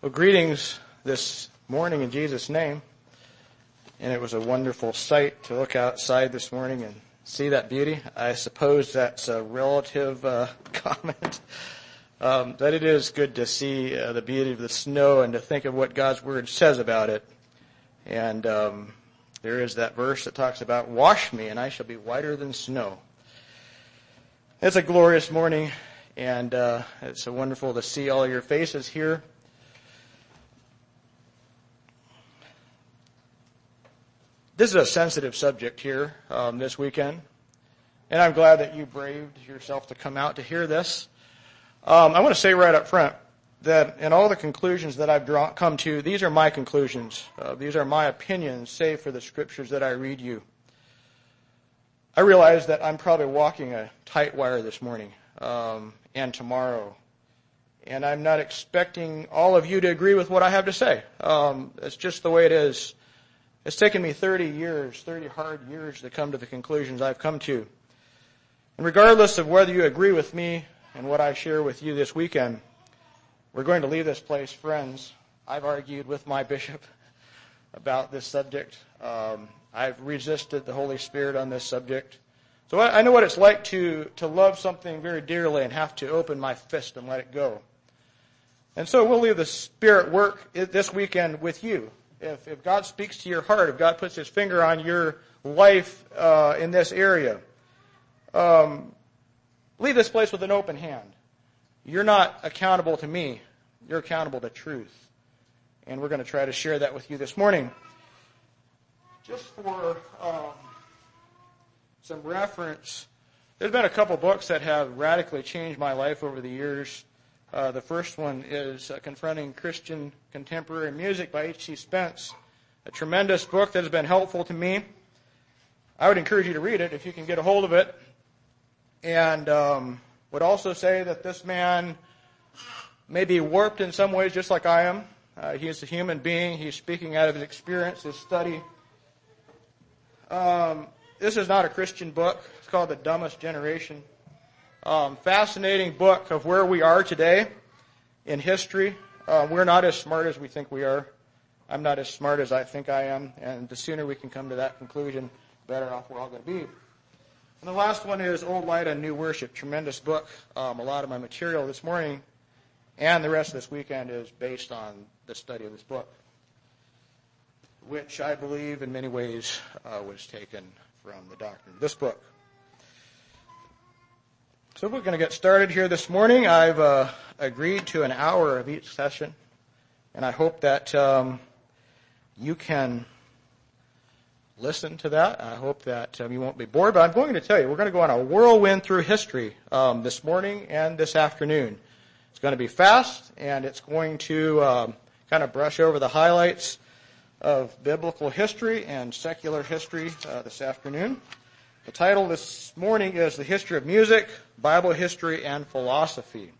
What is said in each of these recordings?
Well, greetings this morning in Jesus' name. And it was a wonderful sight to look outside this morning and see that beauty. I suppose that's a relative uh, comment. Um, but it is good to see uh, the beauty of the snow and to think of what God's Word says about it. And um, there is that verse that talks about, Wash me, and I shall be whiter than snow. It's a glorious morning, and uh, it's so wonderful to see all your faces here. This is a sensitive subject here um, this weekend, and I'm glad that you braved yourself to come out to hear this. Um, I want to say right up front that in all the conclusions that I've drawn, come to, these are my conclusions. Uh, these are my opinions, save for the scriptures that I read you. I realize that I'm probably walking a tight wire this morning um, and tomorrow, and I'm not expecting all of you to agree with what I have to say. Um, it's just the way it is. It's taken me 30 years, 30 hard years to come to the conclusions I've come to. And regardless of whether you agree with me and what I share with you this weekend, we're going to leave this place friends. I've argued with my bishop about this subject. Um, I've resisted the Holy Spirit on this subject. So I, I know what it's like to, to love something very dearly and have to open my fist and let it go. And so we'll leave the Spirit work this weekend with you if, if God speaks to your heart, if God puts his finger on your life uh, in this area, um, leave this place with an open hand. You're not accountable to me. You're accountable to truth. And we're going to try to share that with you this morning. Just for um, some reference, there's been a couple books that have radically changed my life over the years. Uh, the first one is uh, Confronting Christian Contemporary Music by H.T. Spence, a tremendous book that has been helpful to me. I would encourage you to read it if you can get a hold of it. And um, would also say that this man may be warped in some ways, just like I am. Uh, he is a human being. He's speaking out of his experience, his study. Um, this is not a Christian book. It's called The Dumbest Generation um, fascinating book of where we are today in history. Uh, we're not as smart as we think we are. I'm not as smart as I think I am, and the sooner we can come to that conclusion, the better off we're all going to be. And the last one is Old Light and New Worship. Tremendous book. Um, a lot of my material this morning and the rest of this weekend is based on the study of this book, which I believe in many ways uh, was taken from the doctrine of this book. So we're going to get started here this morning. I've uh, agreed to an hour of each session, and I hope that um, you can listen to that. I hope that um, you won't be bored. But I'm going to tell you, we're going to go on a whirlwind through history um, this morning and this afternoon. It's going to be fast, and it's going to um, kind of brush over the highlights of biblical history and secular history uh, this afternoon. The title this morning is The History of Music, Bible History, and Philosophy.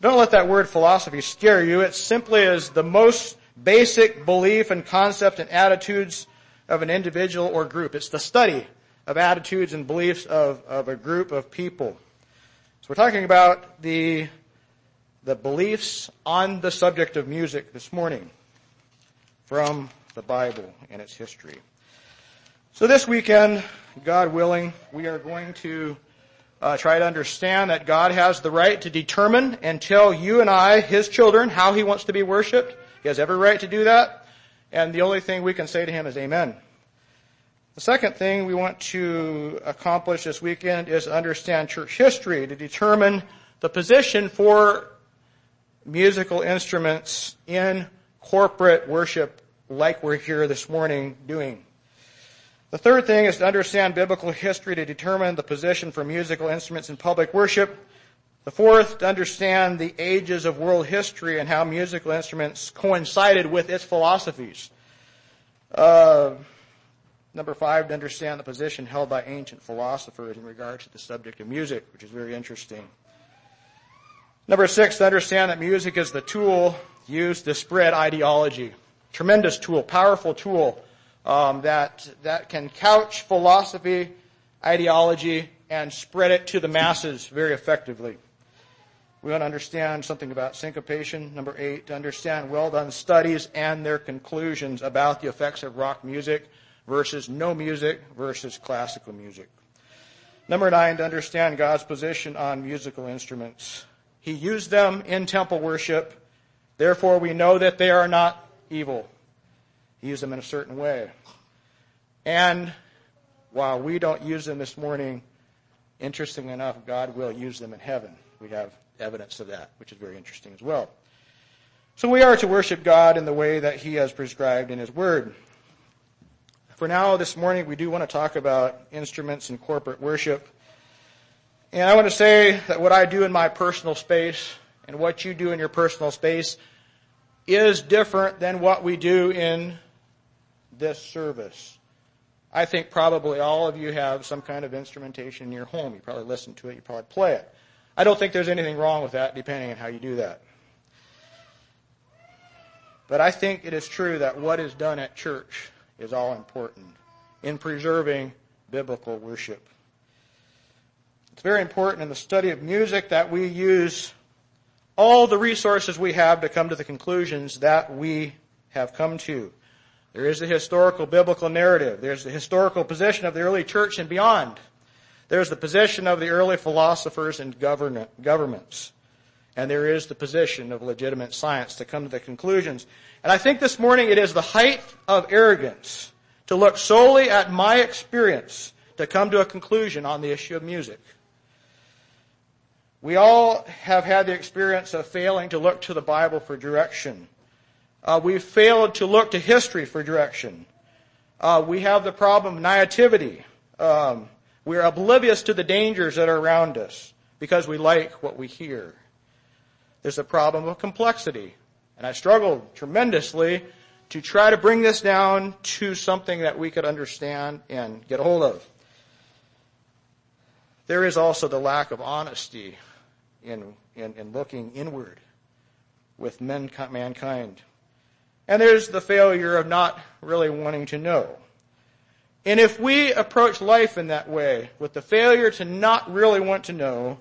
Don't let that word philosophy scare you. It simply is the most basic belief and concept and attitudes of an individual or group. It's the study of attitudes and beliefs of, of a group of people. So we're talking about the, the beliefs on the subject of music this morning from the Bible and its history. So this weekend, God willing, we are going to uh, try to understand that God has the right to determine and tell you and I, His children, how He wants to be worshipped. He has every right to do that. And the only thing we can say to Him is Amen. The second thing we want to accomplish this weekend is understand church history to determine the position for musical instruments in corporate worship like we're here this morning doing. The third thing is to understand biblical history to determine the position for musical instruments in public worship. The fourth, to understand the ages of world history and how musical instruments coincided with its philosophies. Uh, number five, to understand the position held by ancient philosophers in regard to the subject of music, which is very interesting. Number six, to understand that music is the tool used to spread ideology. Tremendous tool, powerful tool um, that that can couch philosophy, ideology, and spread it to the masses very effectively. We want to understand something about syncopation. Number eight, to understand well done studies and their conclusions about the effects of rock music versus no music versus classical music. Number nine, to understand God's position on musical instruments. He used them in temple worship. Therefore, we know that they are not evil. He used them in a certain way. And while we don't use them this morning, interesting enough, God will use them in heaven. We have evidence of that, which is very interesting as well. So we are to worship God in the way that He has prescribed in His Word. For now, this morning, we do want to talk about instruments in corporate worship. And I want to say that what I do in my personal space and what you do in your personal space is different than what we do in this service. I think probably all of you have some kind of instrumentation in your home. You probably listen to it, you probably play it. I don't think there's anything wrong with that, depending on how you do that. But I think it is true that what is done at church is all important in preserving biblical worship. It's very important in the study of music that we use all the resources we have to come to the conclusions that we have come to. There is the historical biblical narrative. There's the historical position of the early church and beyond. There's the position of the early philosophers and governments. And there is the position of legitimate science to come to the conclusions. And I think this morning it is the height of arrogance to look solely at my experience to come to a conclusion on the issue of music. We all have had the experience of failing to look to the Bible for direction. Uh, we've failed to look to history for direction. Uh, we have the problem of naivety. Um, we're oblivious to the dangers that are around us because we like what we hear. There's a problem of complexity. And I struggled tremendously to try to bring this down to something that we could understand and get a hold of. There is also the lack of honesty in, in, in looking inward with men, mankind. And there's the failure of not really wanting to know. And if we approach life in that way, with the failure to not really want to know,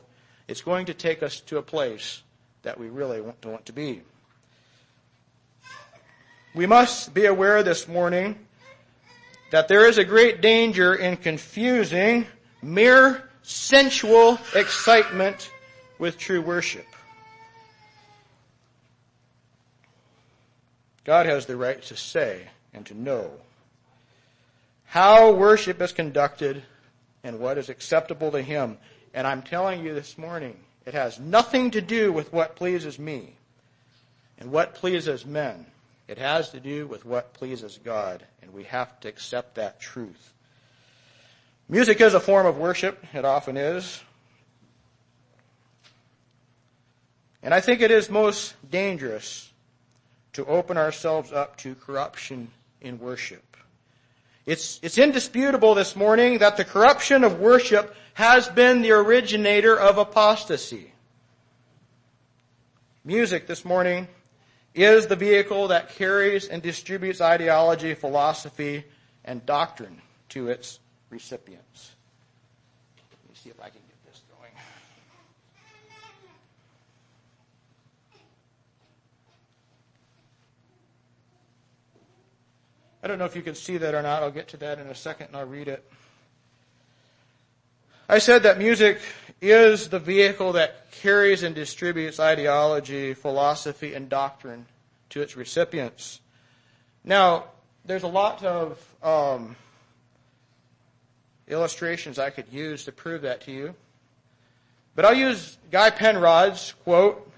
it's going to take us to a place that we really want to want to be. We must be aware this morning that there is a great danger in confusing mere sensual excitement with true worship. God has the right to say and to know how worship is conducted and what is acceptable to Him. And I'm telling you this morning, it has nothing to do with what pleases me and what pleases men. It has to do with what pleases God, and we have to accept that truth. Music is a form of worship. It often is. And I think it is most dangerous to open ourselves up to corruption in worship. It's, it's indisputable this morning that the corruption of worship has been the originator of apostasy. Music this morning is the vehicle that carries and distributes ideology, philosophy, and doctrine to its recipients. Let me see if I can I don't know if you can see that or not. I'll get to that in a second and I'll read it. I said that music is the vehicle that carries and distributes ideology, philosophy, and doctrine to its recipients. Now, there's a lot of um, illustrations I could use to prove that to you. But I'll use Guy Penrod's quote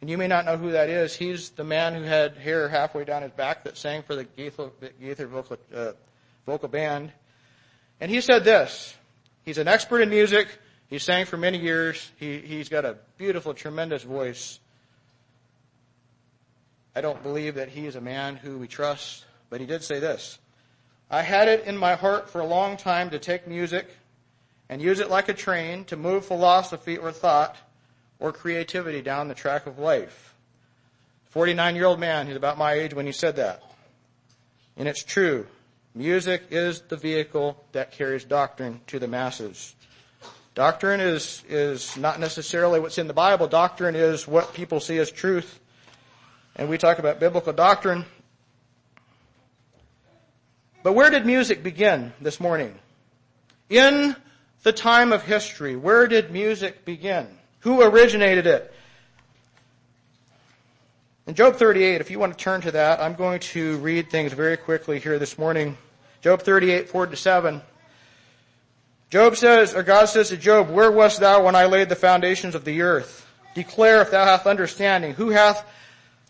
and you may not know who that is. He's the man who had hair halfway down his back that sang for the Gaither, Gaither vocal, uh, vocal band. And he said this. He's an expert in music. He sang for many years. He, he's got a beautiful, tremendous voice. I don't believe that he is a man who we trust, but he did say this. I had it in my heart for a long time to take music and use it like a train to move philosophy or thought or creativity down the track of life. 49 year old man, he's about my age when he said that. And it's true. Music is the vehicle that carries doctrine to the masses. Doctrine is, is not necessarily what's in the Bible. Doctrine is what people see as truth. And we talk about biblical doctrine. But where did music begin this morning? In the time of history, where did music begin? Who originated it? In Job 38, if you want to turn to that, I'm going to read things very quickly here this morning. Job 38, 4 to 7. Job says, or God says to Job, Where wast thou when I laid the foundations of the earth? Declare if thou hast understanding. Who hath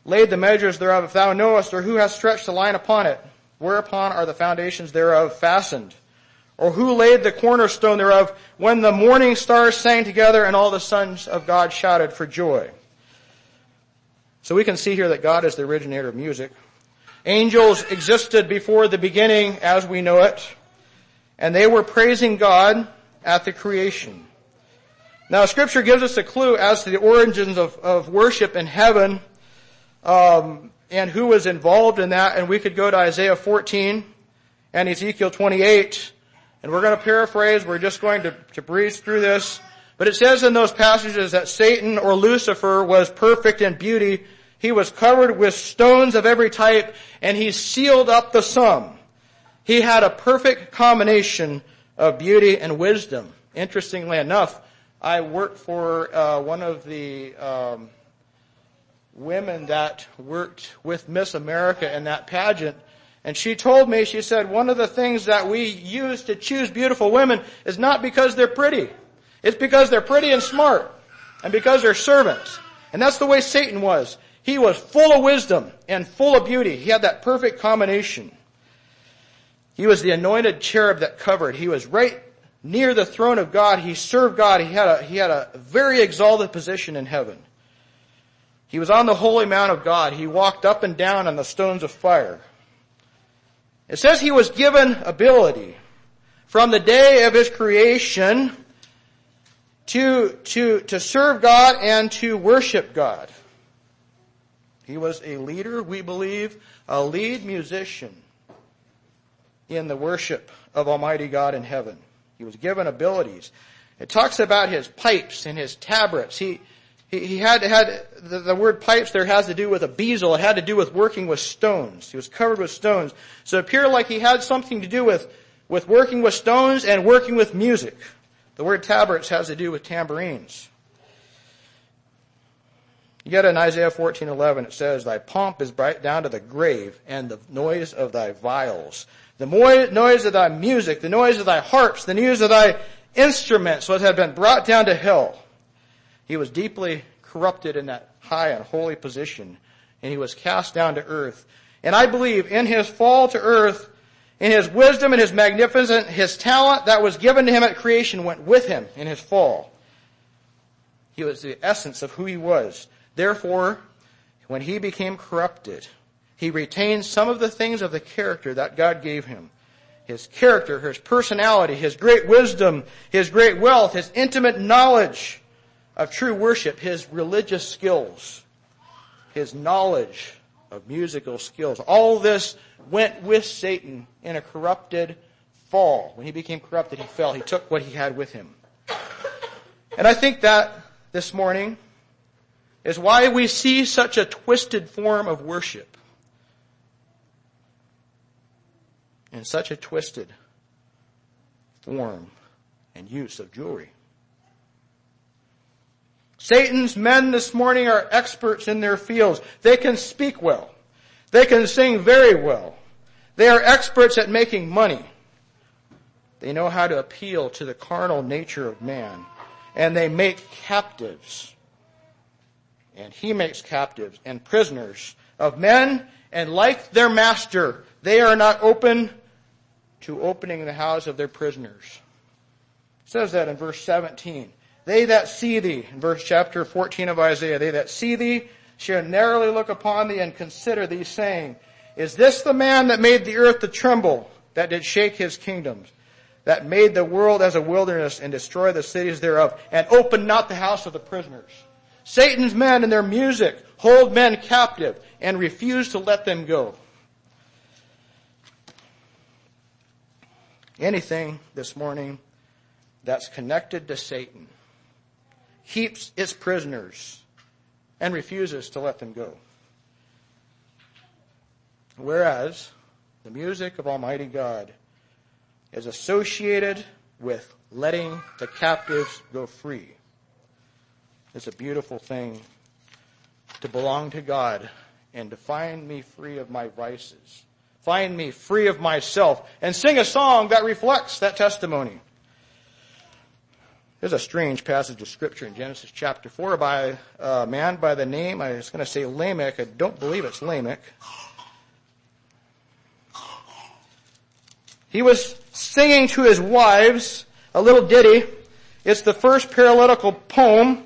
laid the measures thereof, if thou knowest, or who hath stretched the line upon it? Whereupon are the foundations thereof fastened? Or who laid the cornerstone thereof when the morning stars sang together and all the sons of God shouted for joy? So we can see here that God is the originator of music. Angels existed before the beginning as we know it and they were praising God at the creation. Now scripture gives us a clue as to the origins of, of worship in heaven, um, and who was involved in that, and we could go to Isaiah 14 and Ezekiel 28, and we're going to paraphrase, we're just going to, to breeze through this, but it says in those passages that Satan or Lucifer was perfect in beauty, he was covered with stones of every type, and he sealed up the sum. He had a perfect combination of beauty and wisdom. Interestingly enough, I worked for uh, one of the um, women that worked with Miss America in that pageant, and she told me, she said, one of the things that we use to choose beautiful women is not because they're pretty. It's because they're pretty and smart, and because they're servants. And that's the way Satan was. He was full of wisdom and full of beauty. He had that perfect combination. He was the anointed cherub that covered. He was right near the throne of God. He served God. He had a, he had a very exalted position in heaven. He was on the holy mount of God. He walked up and down on the stones of fire. It says he was given ability from the day of his creation to, to, to serve God and to worship God. He was a leader, we believe, a lead musician in the worship of Almighty God in heaven. He was given abilities. It talks about his pipes and his tabrets. He, he, he had, had, the, the word pipes there has to do with a bezel. It had to do with working with stones. He was covered with stones. So it appeared like he had something to do with, with working with stones and working with music. The word tabrets has to do with tambourines. You get in Isaiah 14:11 it says thy pomp is bright down to the grave and the noise of thy viols the noise of thy music, the noise of thy harps, the noise of thy instruments, what had been brought down to hell. He was deeply corrupted in that high and holy position, and he was cast down to earth. And I believe in his fall to earth, in his wisdom and his magnificence, his talent that was given to him at creation went with him in his fall. He was the essence of who he was. Therefore, when he became corrupted, he retained some of the things of the character that God gave him. His character, his personality, his great wisdom, his great wealth, his intimate knowledge of true worship, his religious skills, his knowledge of musical skills. All this went with Satan in a corrupted fall. When he became corrupted, he fell. He took what he had with him. And I think that this morning is why we see such a twisted form of worship. and such a twisted form and use of jewelry. Satan's men this morning are experts in their fields. They can speak well. They can sing very well. They are experts at making money. They know how to appeal to the carnal nature of man. And they make captives. And he makes captives and prisoners of men. And like their master, they are not open to opening the house of their prisoners. It says that in verse 17. They that see thee, in verse chapter 14 of Isaiah, they that see thee shall narrowly look upon thee and consider thee, saying, Is this the man that made the earth to tremble, that did shake his kingdoms, that made the world as a wilderness and destroy the cities thereof, and opened not the house of the prisoners? Satan's men and their music hold men captive and refuse to let them go. anything this morning that's connected to Satan keeps its prisoners and refuses to let them go. Whereas the music of Almighty God is associated with letting the captives go free. It's a beautiful thing to belong to God and to find me free of my vices. Find me free of myself and sing a song that reflects that testimony. There's a strange passage of scripture in Genesis chapter 4 by a man by the name, I was going to say Lamech, I don't believe it's Lamech. He was singing to his wives a little ditty. It's the first paralytical poem.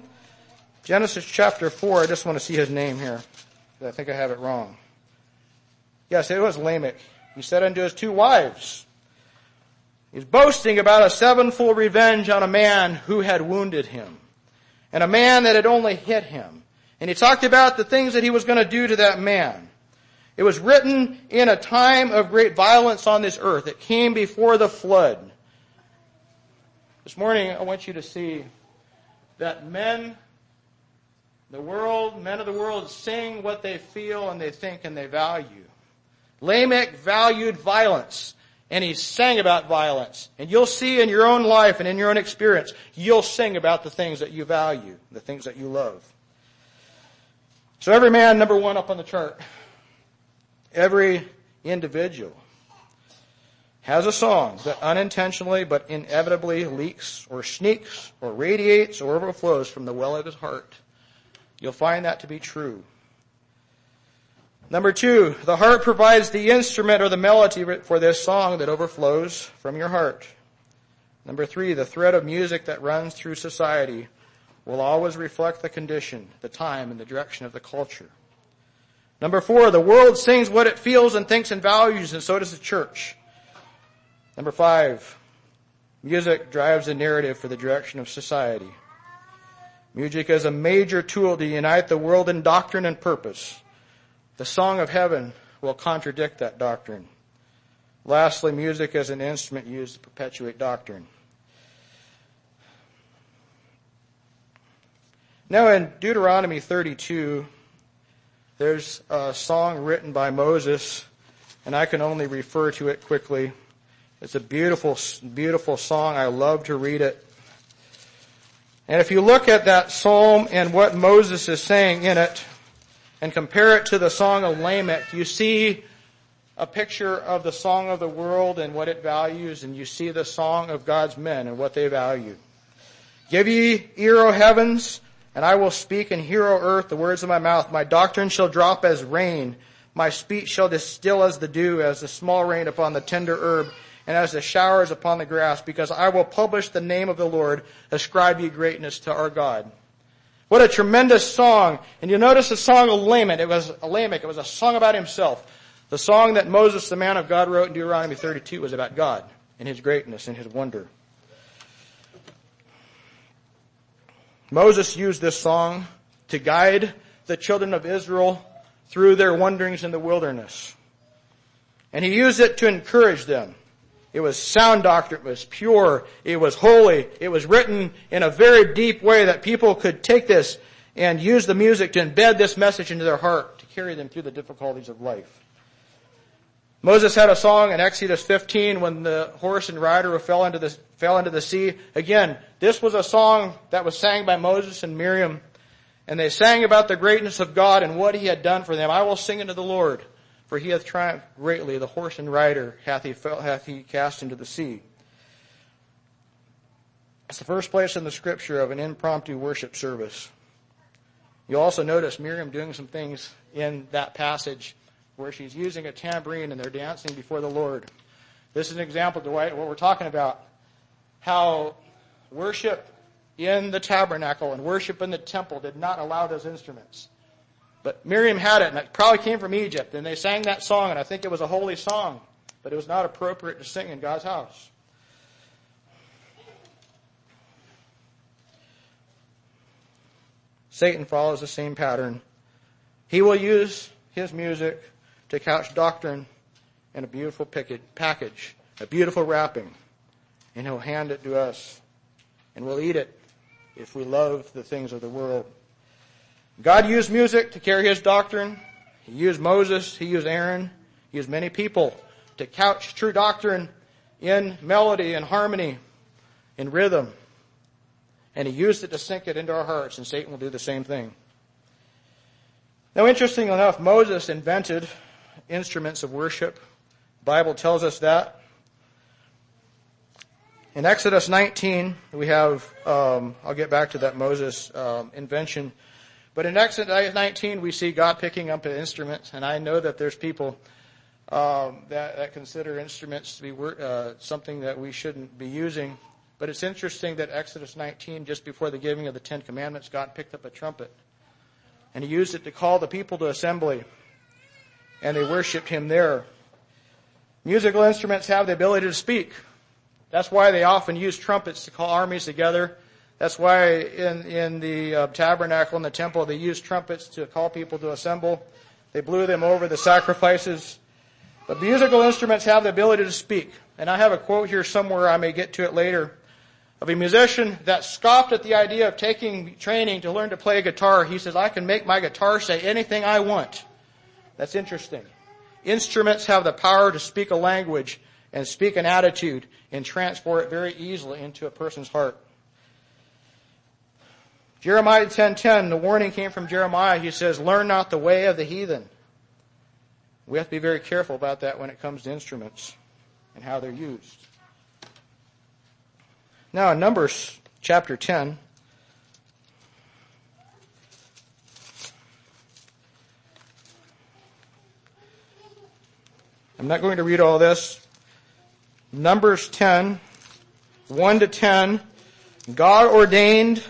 Genesis chapter 4, I just want to see his name here. I think I have it wrong. Yes, it was Lamech. He said unto his two wives, He's boasting about a sevenfold revenge on a man who had wounded him. And a man that had only hit him. And he talked about the things that he was going to do to that man. It was written in a time of great violence on this earth. It came before the flood. This morning, I want you to see that men, the world, men of the world sing what they feel and they think and they value. Lamech valued violence and he sang about violence. And you'll see in your own life and in your own experience, you'll sing about the things that you value, the things that you love. So every man, number one up on the chart, every individual has a song that unintentionally but inevitably leaks or sneaks or radiates or overflows from the well of his heart. You'll find that to be true. Number two, the heart provides the instrument or the melody for this song that overflows from your heart. Number three, the thread of music that runs through society will always reflect the condition, the time, and the direction of the culture. Number four, the world sings what it feels and thinks and values, and so does the church. Number five, music drives the narrative for the direction of society. Music is a major tool to unite the world in doctrine and purpose. The song of heaven will contradict that doctrine. Lastly, music is an instrument used to perpetuate doctrine. Now in Deuteronomy 32, there's a song written by Moses, and I can only refer to it quickly. It's a beautiful, beautiful song. I love to read it. And if you look at that psalm and what Moses is saying in it, and compare it to the Song of Lamech, you see a picture of the song of the world and what it values, and you see the song of God's men and what they value. Give ye ear, O heavens, and I will speak, and hear, O earth, the words of my mouth. My doctrine shall drop as rain. My speech shall distill as the dew, as the small rain upon the tender herb, and as the showers upon the grass, because I will publish the name of the Lord. Ascribe ye greatness to our God. What a tremendous song. And you notice the song of Lamech. It was a Lamech. It was a song about himself. The song that Moses, the man of God, wrote in Deuteronomy 32 was about God and his greatness and his wonder. Moses used this song to guide the children of Israel through their wanderings in the wilderness. And he used it to encourage them. It was sound doctrine. It was pure. It was holy. It was written in a very deep way that people could take this and use the music to embed this message into their heart to carry them through the difficulties of life. Moses had a song in Exodus 15 when the horse and rider fell into the, fell into the sea. Again, this was a song that was sang by Moses and Miriam. And they sang about the greatness of God and what he had done for them. I will sing unto the Lord. For he hath triumphed greatly, the horse and rider hath he, hath he cast into the sea. It's the first place in the scripture of an impromptu worship service. You also notice Miriam doing some things in that passage where she's using a tambourine and they're dancing before the Lord. This is an example of what we're talking about. How worship in the tabernacle and worship in the temple did not allow those instruments. But Miriam had it, and it probably came from Egypt. And they sang that song, and I think it was a holy song, but it was not appropriate to sing in God's house. Satan follows the same pattern. He will use his music to couch doctrine in a beautiful package, a beautiful wrapping, and he'll hand it to us and we'll eat it if we love the things of the world. God used music to carry his doctrine. He used Moses. He used Aaron. He used many people to couch true doctrine in melody and harmony, in rhythm. And he used it to sink it into our hearts, and Satan will do the same thing. Now, interestingly enough, Moses invented instruments of worship. The Bible tells us that. In Exodus 19, we have, um, I'll get back to that Moses um, invention. But in Exodus 19, we see God picking up an instrument, and I know that there's people um, that, that, consider instruments to be uh, something that we shouldn't be using. But it's interesting that Exodus 19, just before the giving of the Ten Commandments, God picked up a trumpet. And he used it to call the people to assembly. And they worshiped him there. Musical instruments have the ability to speak. That's why they often use trumpets to call armies together. That's why in, in the uh, tabernacle in the temple they used trumpets to call people to assemble. They blew them over the sacrifices. But musical instruments have the ability to speak. And I have a quote here somewhere, I may get to it later, of a musician that scoffed at the idea of taking training to learn to play a guitar. He says, I can make my guitar say anything I want. That's interesting. Instruments have the power to speak a language and speak an attitude and transport it very easily into a person's heart. Jeremiah 10:10, the warning came from Jeremiah. He says, "Learn not the way of the heathen." We have to be very careful about that when it comes to instruments and how they're used. Now, in Numbers chapter 10, I'm not going to read all this. Numbers 10, 1 to 10, God ordained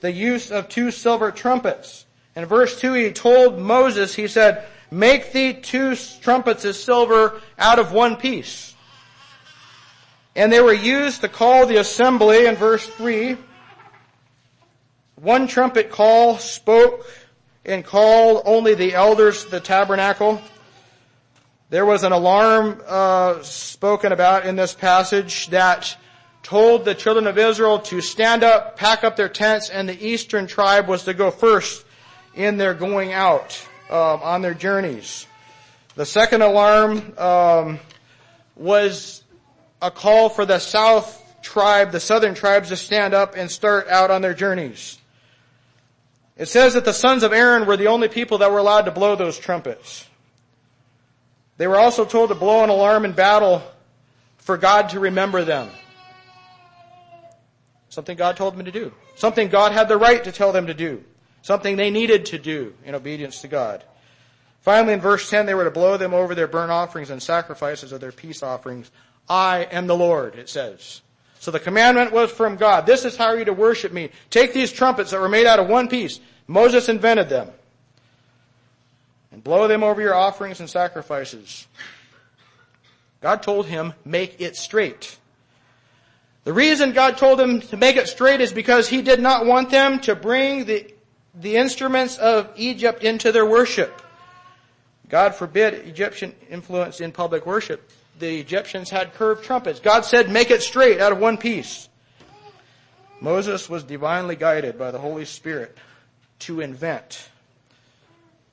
the use of two silver trumpets. In verse 2, he told Moses, he said, make thee two trumpets of silver out of one piece. And they were used to call the assembly in verse 3. One trumpet call spoke and called only the elders to the tabernacle. There was an alarm uh, spoken about in this passage that told the children of Israel to stand up, pack up their tents, and the eastern tribe was to go first in their going out um, on their journeys. The second alarm um, was a call for the south tribe, the southern tribes, to stand up and start out on their journeys. It says that the sons of Aaron were the only people that were allowed to blow those trumpets. They were also told to blow an alarm in battle for God to remember them. Something God told them to do. Something God had the right to tell them to do. Something they needed to do in obedience to God. Finally, in verse 10, they were to blow them over their burnt offerings and sacrifices of their peace offerings. I am the Lord, it says. So the commandment was from God. This is how you're to worship me. Take these trumpets that were made out of one piece. Moses invented them and blow them over your offerings and sacrifices. God told him, make it straight. The reason God told him to make it straight is because he did not want them to bring the, the instruments of Egypt into their worship. God forbid Egyptian influence in public worship. The Egyptians had curved trumpets. God said, make it straight out of one piece. Moses was divinely guided by the Holy Spirit to invent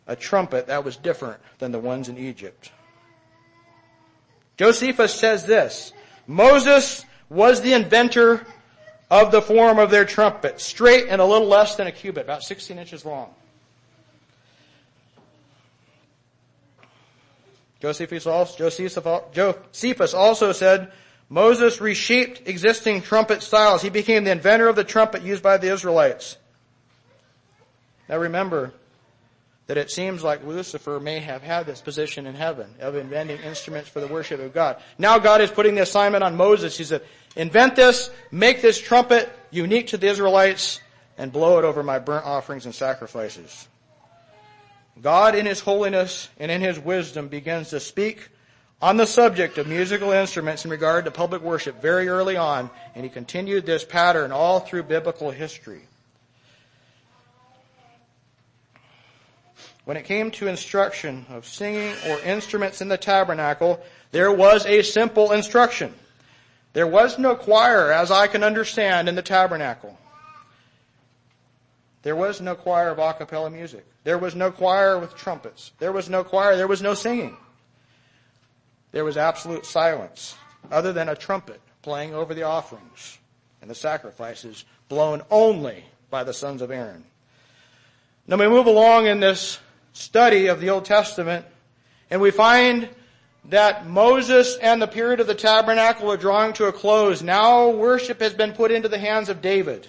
a trumpet that was different than the ones in Egypt. Josephus says this, Moses was the inventor of the form of their trumpet, straight and a little less than a cubit, about 16 inches long. Josephus also said, Moses reshaped existing trumpet styles. He became the inventor of the trumpet used by the Israelites. Now remember, that it seems like Lucifer may have had this position in heaven of inventing instruments for the worship of God. Now God is putting the assignment on Moses. He said, invent this, make this trumpet unique to the Israelites, and blow it over my burnt offerings and sacrifices. God in His holiness and in His wisdom begins to speak on the subject of musical instruments in regard to public worship very early on, and He continued this pattern all through biblical history. When it came to instruction of singing or instruments in the tabernacle, there was a simple instruction. There was no choir, as I can understand, in the tabernacle. There was no choir of a cappella music. There was no choir with trumpets. There was no choir. There was no singing. There was absolute silence, other than a trumpet playing over the offerings and the sacrifices blown only by the sons of Aaron. Now we move along in this study of the Old Testament and we find that Moses and the period of the tabernacle are drawing to a close. Now worship has been put into the hands of David.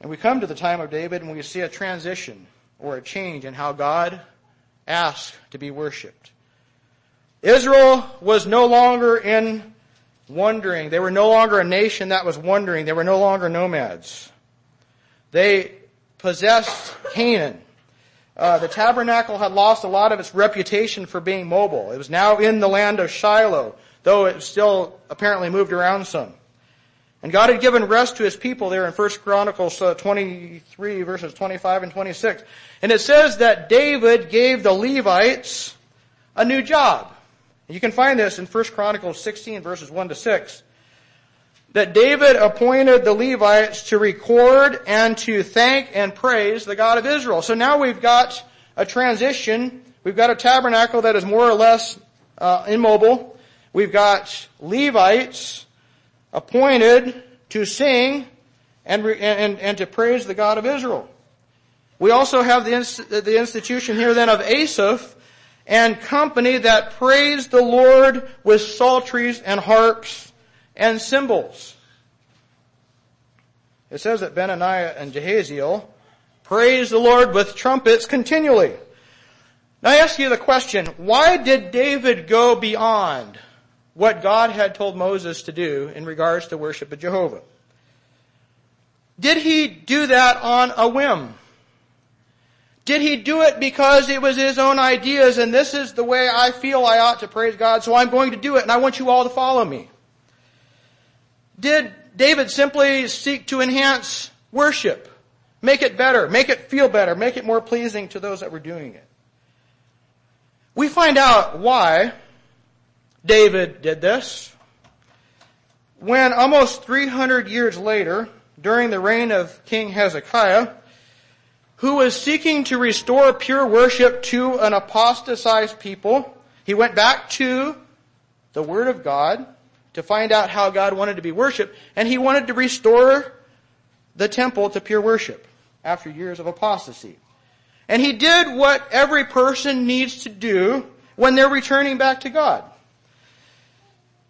And we come to the time of David and we see a transition or a change in how God asks to be worshiped. Israel was no longer in wandering. They were no longer a nation that was wandering. They were no longer nomads. They possessed Canaan. Uh, the tabernacle had lost a lot of its reputation for being mobile. It was now in the land of Shiloh, though it still apparently moved around some. And God had given rest to his people there in 1 Chronicles uh, 23 verses 25 and 26. And it says that David gave the Levites a new job. You can find this in 1 Chronicles 16 verses 1 to 6. That David appointed the Levites to record and to thank and praise the God of Israel. So now we've got a transition. We've got a tabernacle that is more or less uh, immobile. We've got Levites appointed to sing and, and, and to praise the God of Israel. We also have the, the institution here then of Asaph, and company that praise the Lord with psalteries and harps and cymbals. It says that Benaiah and Jahaziel praised the Lord with trumpets continually. Now I ask you the question, why did David go beyond what God had told Moses to do in regards to worship of Jehovah? Did he do that on a whim? Did he do it because it was his own ideas and this is the way I feel I ought to praise God, so I'm going to do it and I want you all to follow me? Did David simply seek to enhance worship? Make it better, make it feel better, make it more pleasing to those that were doing it. We find out why David did this when almost 300 years later, during the reign of King Hezekiah, who was seeking to restore pure worship to an apostatized people. He went back to the Word of God to find out how God wanted to be worshiped, and he wanted to restore the temple to pure worship after years of apostasy. And he did what every person needs to do when they're returning back to God.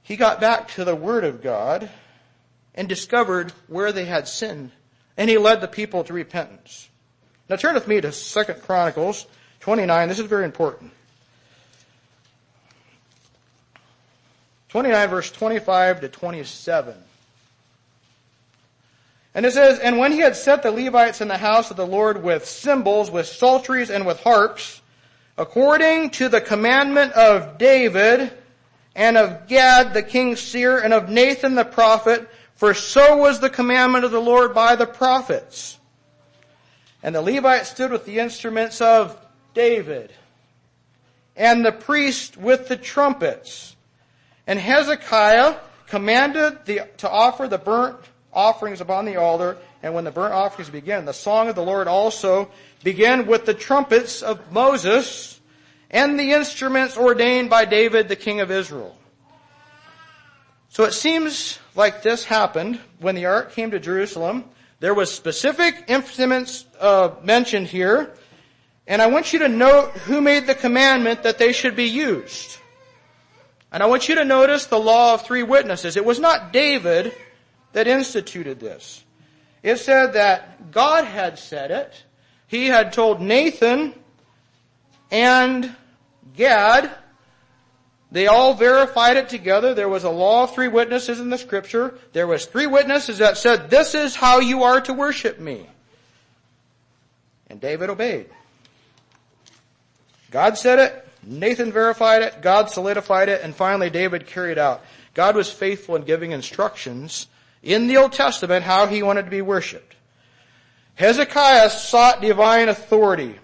He got back to the Word of God and discovered where they had sinned, and he led the people to repentance. Now turn with me to 2 Chronicles 29. This is very important. 29 verse 25 to 27. And it says, And when he had set the Levites in the house of the Lord with cymbals, with psalteries, and with harps, according to the commandment of David, and of Gad the king's seer, and of Nathan the prophet, for so was the commandment of the Lord by the prophets. And the Levites stood with the instruments of David, and the priest with the trumpets. And Hezekiah commanded the, to offer the burnt offerings upon the altar, and when the burnt offerings began, the song of the Lord also began with the trumpets of Moses and the instruments ordained by David, the king of Israel. So it seems like this happened when the ark came to Jerusalem there was specific instruments uh, mentioned here, and I want you to note who made the commandment that they should be used. And I want you to notice the law of three witnesses. It was not David that instituted this. It said that God had said it. He had told Nathan and Gad they all verified it together. There was a law of three witnesses in the scripture. There was three witnesses that said, this is how you are to worship me. And David obeyed. God said it, Nathan verified it, God solidified it, and finally David carried out. God was faithful in giving instructions in the Old Testament how he wanted to be worshiped. Hezekiah sought divine authority.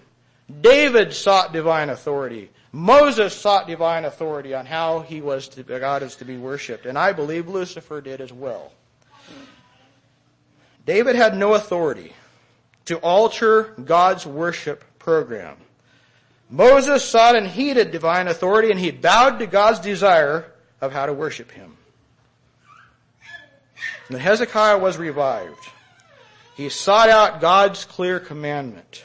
David sought divine authority. Moses sought divine authority on how he was to, God is to be worshipped, and I believe Lucifer did as well. David had no authority to alter God's worship program. Moses sought and heeded divine authority and he bowed to God's desire of how to worship him. When Hezekiah was revived, he sought out God's clear commandment.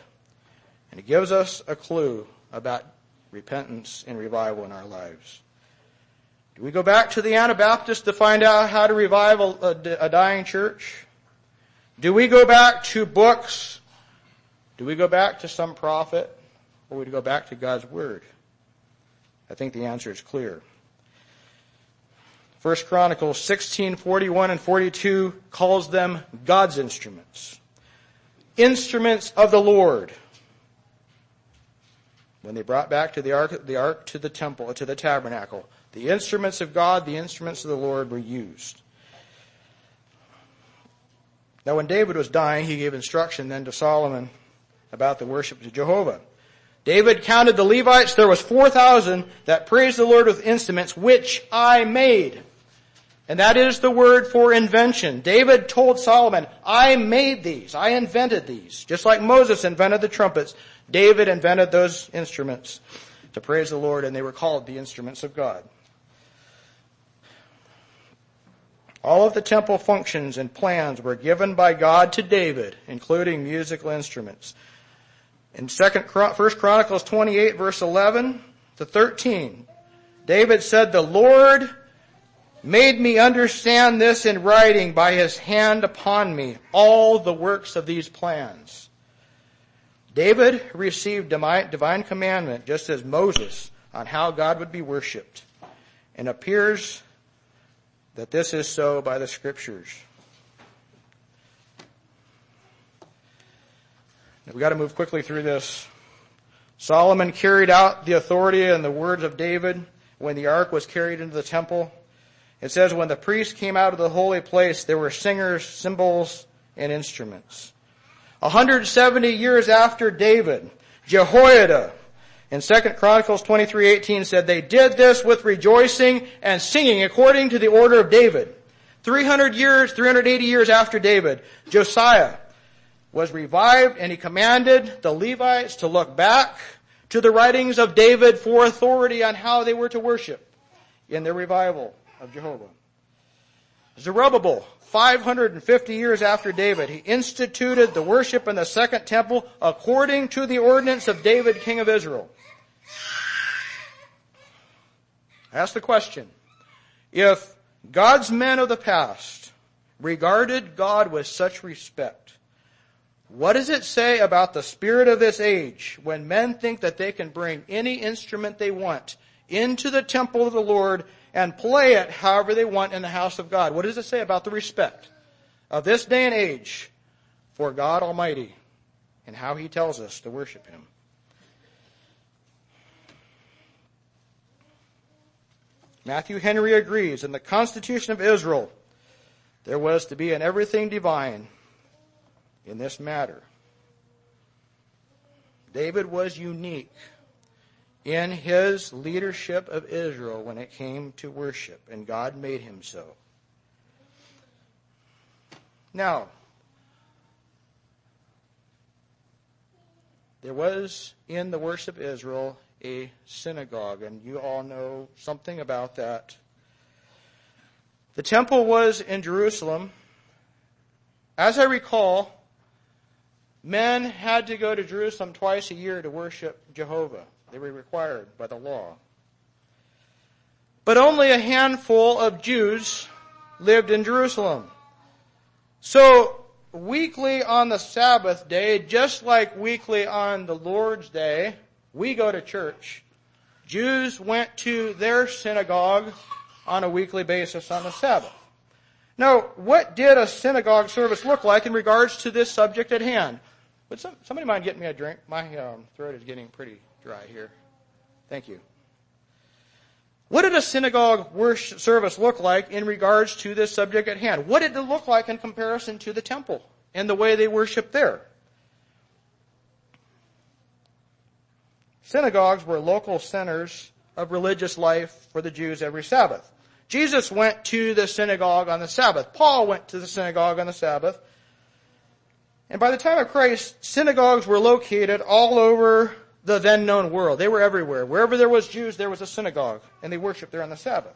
And it gives us a clue about repentance and revival in our lives. Do we go back to the Anabaptists to find out how to revive a, a dying church? Do we go back to books? Do we go back to some prophet? Or we go back to God's Word? I think the answer is clear. First Chronicles 16, 41 and 42 calls them God's instruments. Instruments of the Lord. When they brought back to the ark, the ark to the temple, to the tabernacle, the instruments of God, the instruments of the Lord were used. Now when David was dying, he gave instruction then to Solomon about the worship of Jehovah. David counted the Levites. There was 4,000 that praised the Lord with instruments, which I made. And that is the word for invention. David told Solomon, I made these. I invented these. Just like Moses invented the trumpets, David invented those instruments to praise the Lord, and they were called the instruments of God. All of the temple functions and plans were given by God to David, including musical instruments. In second, First Chronicles 28 verse 11 to 13, David said, the Lord made me understand this in writing by his hand upon me, all the works of these plans. David received divine commandment just as Moses on how God would be worshiped and appears that this is so by the scriptures. We've got to move quickly through this. Solomon carried out the authority and the words of David when the ark was carried into the temple. It says, when the priests came out of the holy place, there were singers, cymbals, and instruments. 170 years after David, Jehoiada in 2 Chronicles 23:18 said they did this with rejoicing and singing according to the order of David. 300 years, 380 years after David, Josiah was revived and he commanded the Levites to look back to the writings of David for authority on how they were to worship in their revival of Jehovah. Zerubbabel, 550 years after David, he instituted the worship in the second temple according to the ordinance of David, king of Israel. Ask the question. If God's men of the past regarded God with such respect, what does it say about the spirit of this age when men think that they can bring any instrument they want into the temple of the Lord and play it however they want in the house of God? What does it say about the respect of this day and age for God Almighty and how He tells us to worship Him? Matthew Henry agrees in the Constitution of Israel there was to be an everything divine in this matter. David was unique in his leadership of Israel when it came to worship, and God made him so. Now, there was in the worship of Israel a synagogue, and you all know something about that. The temple was in Jerusalem. As I recall, Men had to go to Jerusalem twice a year to worship Jehovah. They were required by the law. But only a handful of Jews lived in Jerusalem. So, weekly on the Sabbath day, just like weekly on the Lord's day, we go to church. Jews went to their synagogue on a weekly basis on the Sabbath. Now, what did a synagogue service look like in regards to this subject at hand? Would some, somebody mind getting me a drink? My um, throat is getting pretty dry here. Thank you. What did a synagogue worship service look like in regards to this subject at hand? What did it look like in comparison to the temple and the way they worshiped there? synagogues were local centers of religious life for the Jews every Sabbath. Jesus went to the synagogue on the Sabbath. Paul went to the synagogue on the Sabbath. And by the time of Christ, synagogues were located all over the then known world. They were everywhere. Wherever there was Jews, there was a synagogue, and they worshiped there on the Sabbath.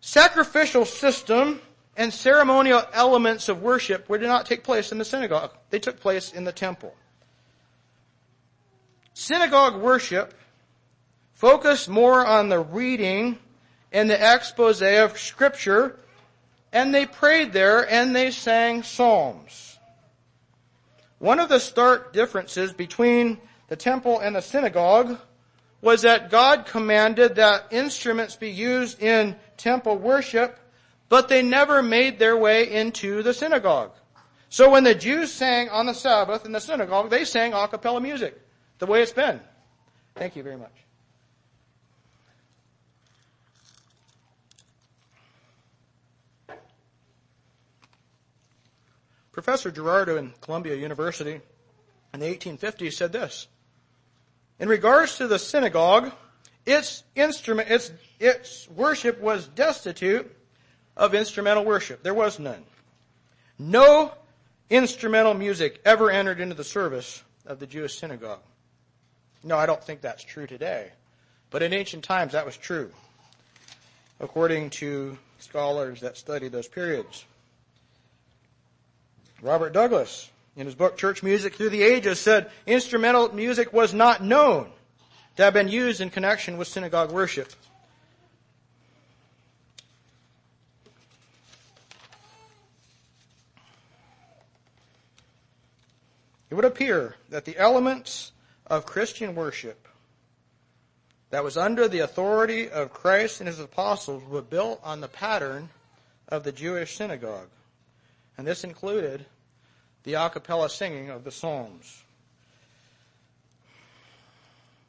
Sacrificial system and ceremonial elements of worship did not take place in the synagogue. They took place in the temple. Synagogue worship focused more on the reading and the expose of scripture, and they prayed there and they sang psalms. One of the stark differences between the temple and the synagogue was that God commanded that instruments be used in temple worship, but they never made their way into the synagogue. So when the Jews sang on the Sabbath in the synagogue, they sang a cappella music, the way it's been. Thank you very much. Professor Girardeau in Columbia University in the 1850s said this. In regards to the synagogue, its instrument, its, its worship was destitute of instrumental worship. There was none. No instrumental music ever entered into the service of the Jewish synagogue. No, I don't think that's true today. But in ancient times, that was true, according to scholars that study those periods. Robert Douglas, in his book Church Music Through the Ages, said instrumental music was not known to have been used in connection with synagogue worship. It would appear that the elements of Christian worship that was under the authority of Christ and his apostles were built on the pattern of the Jewish synagogue. And this included the a cappella singing of the Psalms.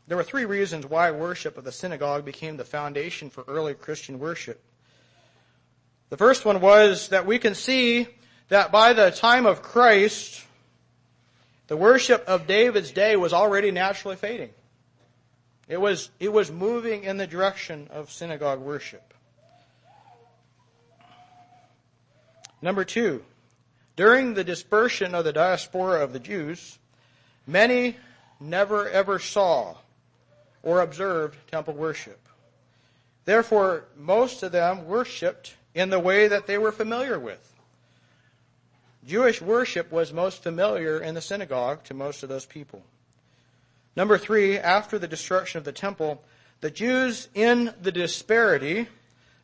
There were three reasons why worship of the synagogue became the foundation for early Christian worship. The first one was that we can see that by the time of Christ, the worship of David's day was already naturally fading. It was, it was moving in the direction of synagogue worship. Number two, during the dispersion of the diaspora of the Jews, many never ever saw or observed temple worship. Therefore, most of them worshiped in the way that they were familiar with. Jewish worship was most familiar in the synagogue to most of those people. Number three, after the destruction of the temple, the Jews in the disparity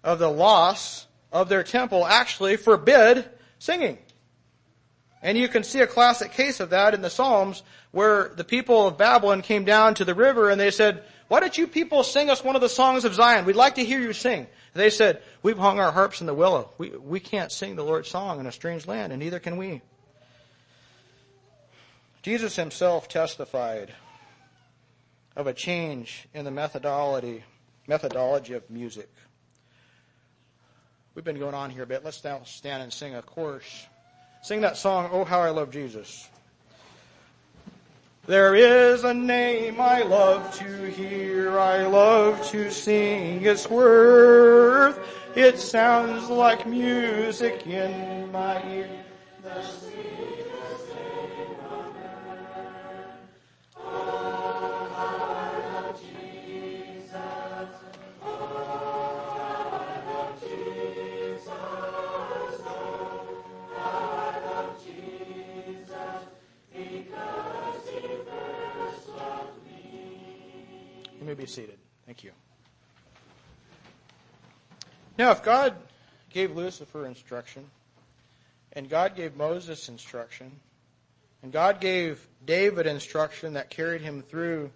of the loss of their temple actually forbid singing. And you can see a classic case of that in the Psalms where the people of Babylon came down to the river and they said, why don't you people sing us one of the songs of Zion? We'd like to hear you sing. And they said, we've hung our harps in the willow. We, we can't sing the Lord's song in a strange land and neither can we. Jesus himself testified of a change in the methodology, methodology of music. We've been going on here a bit. Let's now stand and sing a chorus. Sing that song, Oh How I Love Jesus. There is a name I love to hear, I love to sing its worth. It sounds like music in my ear. May be seated. Thank you. Now, if God gave Lucifer instruction, and God gave Moses instruction, and God gave David instruction that carried him through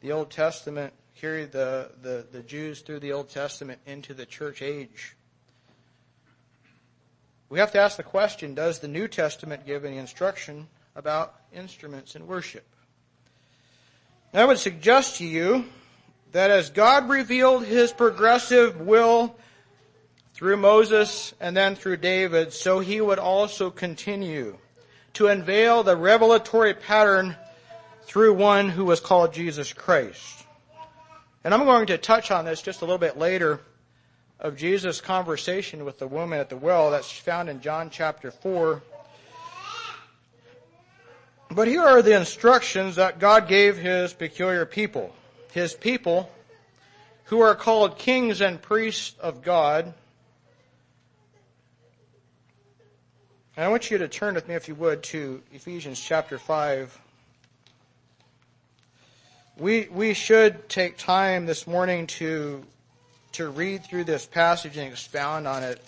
the Old Testament, carried the, the, the Jews through the Old Testament into the church age, we have to ask the question, does the New Testament give any instruction about instruments in worship? I would suggest to you that as God revealed his progressive will through Moses and then through David, so he would also continue to unveil the revelatory pattern through one who was called Jesus Christ. And I'm going to touch on this just a little bit later of Jesus' conversation with the woman at the well. That's found in John chapter 4. But here are the instructions that God gave his peculiar people. His people, who are called kings and priests of God. And I want you to turn with me, if you would, to Ephesians chapter 5. We, we should take time this morning to to read through this passage and expound on it.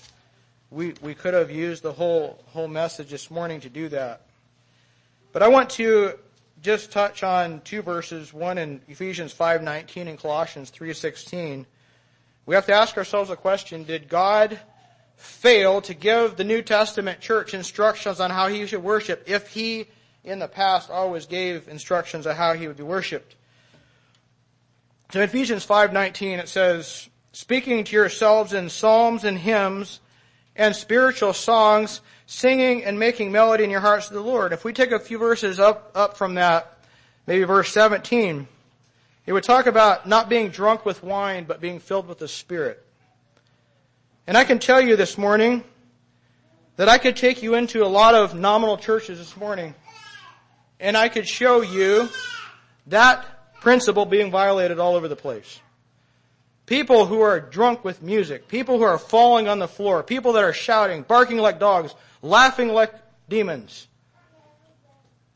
We, we could have used the whole, whole message this morning to do that. But I want to just touch on two verses, one in Ephesians 5:19 and Colossians 3:16. We have to ask ourselves a question, did God fail to give the New Testament church instructions on how he should worship if he in the past always gave instructions on how he would be worshiped? So in Ephesians 5:19 it says, speaking to yourselves in psalms and hymns and spiritual songs, singing and making melody in your hearts to the Lord. If we take a few verses up, up from that, maybe verse 17, it would talk about not being drunk with wine, but being filled with the Spirit. And I can tell you this morning that I could take you into a lot of nominal churches this morning, and I could show you that principle being violated all over the place. People who are drunk with music, people who are falling on the floor, people that are shouting, barking like dogs, laughing like demons.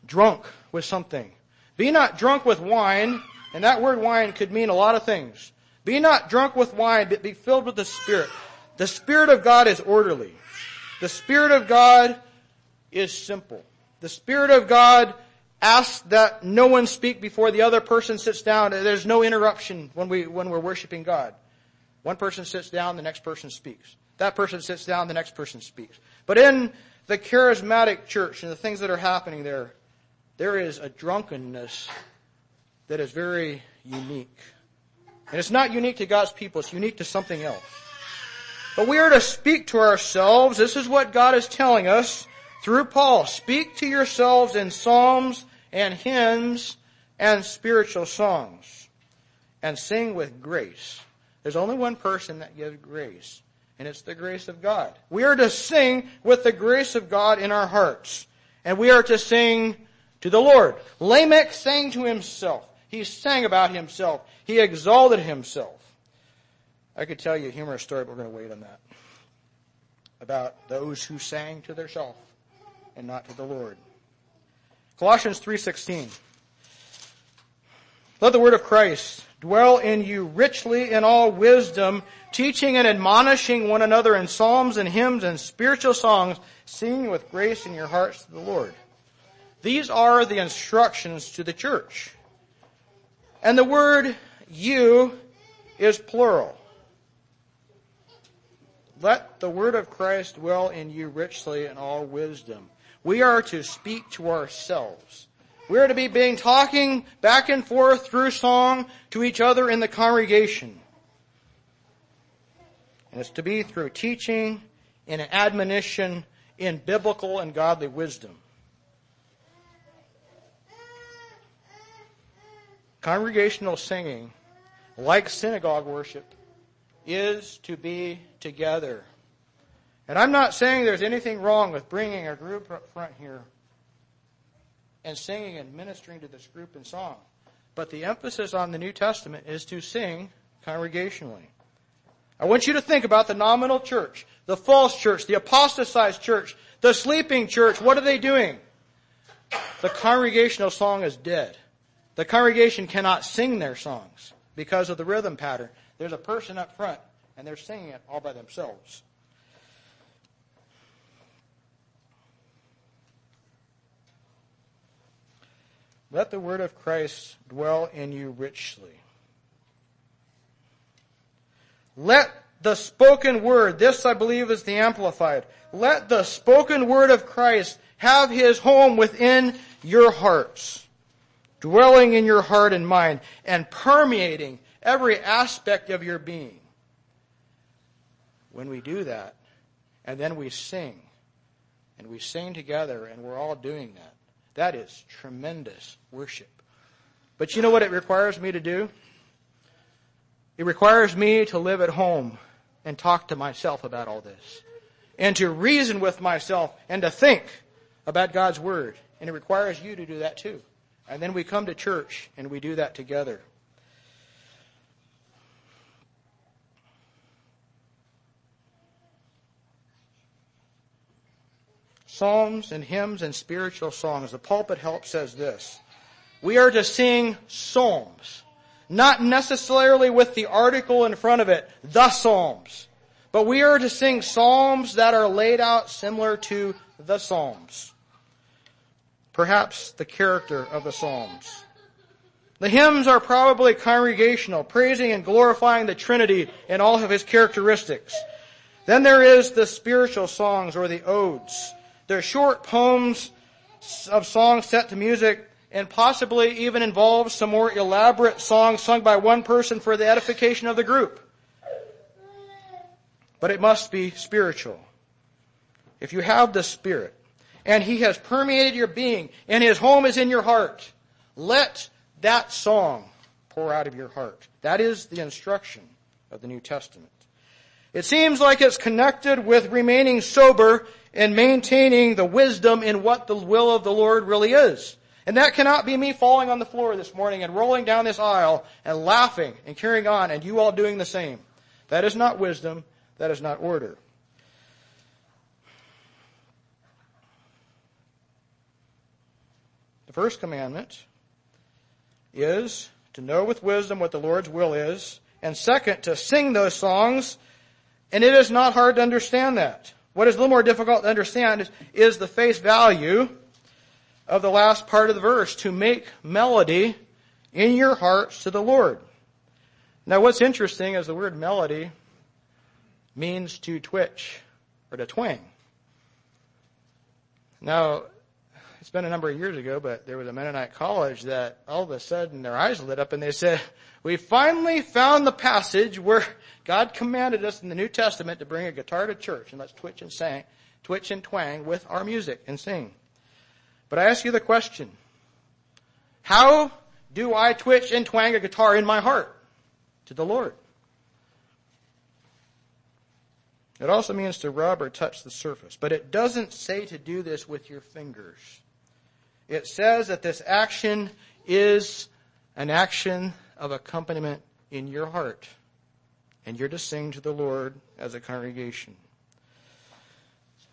Drunk with something. Be not drunk with wine, and that word wine could mean a lot of things. Be not drunk with wine, but be filled with the Spirit. The Spirit of God is orderly. The Spirit of God is simple. The Spirit of God asks that no one speak before the other person sits down. There's no interruption when we, when we're worshiping God. One person sits down, the next person speaks. That person sits down, the next person speaks. But in the charismatic church and the things that are happening there, there is a drunkenness that is very unique. And it's not unique to God's people, it's unique to something else. But we are to speak to ourselves. This is what God is telling us through Paul, speak to yourselves in psalms and hymns and spiritual songs and sing with grace. There's only one person that gives grace, and it's the grace of God. We are to sing with the grace of God in our hearts, and we are to sing to the Lord. Lamech sang to himself. He sang about himself. He exalted himself. I could tell you a humorous story, but we're going to wait on that. About those who sang to themselves and not to the Lord. Colossians 3:16 Let the word of Christ dwell in you richly in all wisdom, teaching and admonishing one another in psalms and hymns and spiritual songs, singing with grace in your hearts to the Lord. These are the instructions to the church. And the word you is plural. Let the word of Christ dwell in you richly in all wisdom. We are to speak to ourselves. We are to be being talking back and forth through song to each other in the congregation. And it's to be through teaching and admonition in biblical and godly wisdom. Congregational singing, like synagogue worship, is to be together. And I'm not saying there's anything wrong with bringing a group up front here and singing and ministering to this group in song. But the emphasis on the New Testament is to sing congregationally. I want you to think about the nominal church, the false church, the apostatized church, the sleeping church. What are they doing? The congregational song is dead. The congregation cannot sing their songs because of the rhythm pattern. There's a person up front and they're singing it all by themselves. Let the word of Christ dwell in you richly. Let the spoken word, this I believe is the amplified, let the spoken word of Christ have his home within your hearts, dwelling in your heart and mind, and permeating every aspect of your being. When we do that, and then we sing, and we sing together, and we're all doing that, that is tremendous worship. But you know what it requires me to do? It requires me to live at home and talk to myself about all this. And to reason with myself and to think about God's Word. And it requires you to do that too. And then we come to church and we do that together. Psalms and hymns and spiritual songs. The pulpit help says this. We are to sing psalms. Not necessarily with the article in front of it, the psalms. But we are to sing psalms that are laid out similar to the psalms. Perhaps the character of the psalms. The hymns are probably congregational, praising and glorifying the Trinity in all of his characteristics. Then there is the spiritual songs or the odes. They're short poems of songs set to music and possibly even involve some more elaborate songs sung by one person for the edification of the group. But it must be spiritual. If you have the Spirit and He has permeated your being and His home is in your heart, let that song pour out of your heart. That is the instruction of the New Testament. It seems like it's connected with remaining sober and maintaining the wisdom in what the will of the Lord really is. And that cannot be me falling on the floor this morning and rolling down this aisle and laughing and carrying on and you all doing the same. That is not wisdom. That is not order. The first commandment is to know with wisdom what the Lord's will is. And second, to sing those songs. And it is not hard to understand that. What is a little more difficult to understand is, is the face value of the last part of the verse, to make melody in your hearts to the Lord. Now what's interesting is the word melody means to twitch or to twang. Now, it's been a number of years ago, but there was a Mennonite college that all of a sudden their eyes lit up and they said, we finally found the passage where God commanded us in the New Testament to bring a guitar to church and let's twitch and sing, twitch and twang with our music and sing. But I ask you the question, how do I twitch and twang a guitar in my heart to the Lord? It also means to rub or touch the surface, but it doesn't say to do this with your fingers. It says that this action is an action of accompaniment in your heart. And you're to sing to the Lord as a congregation.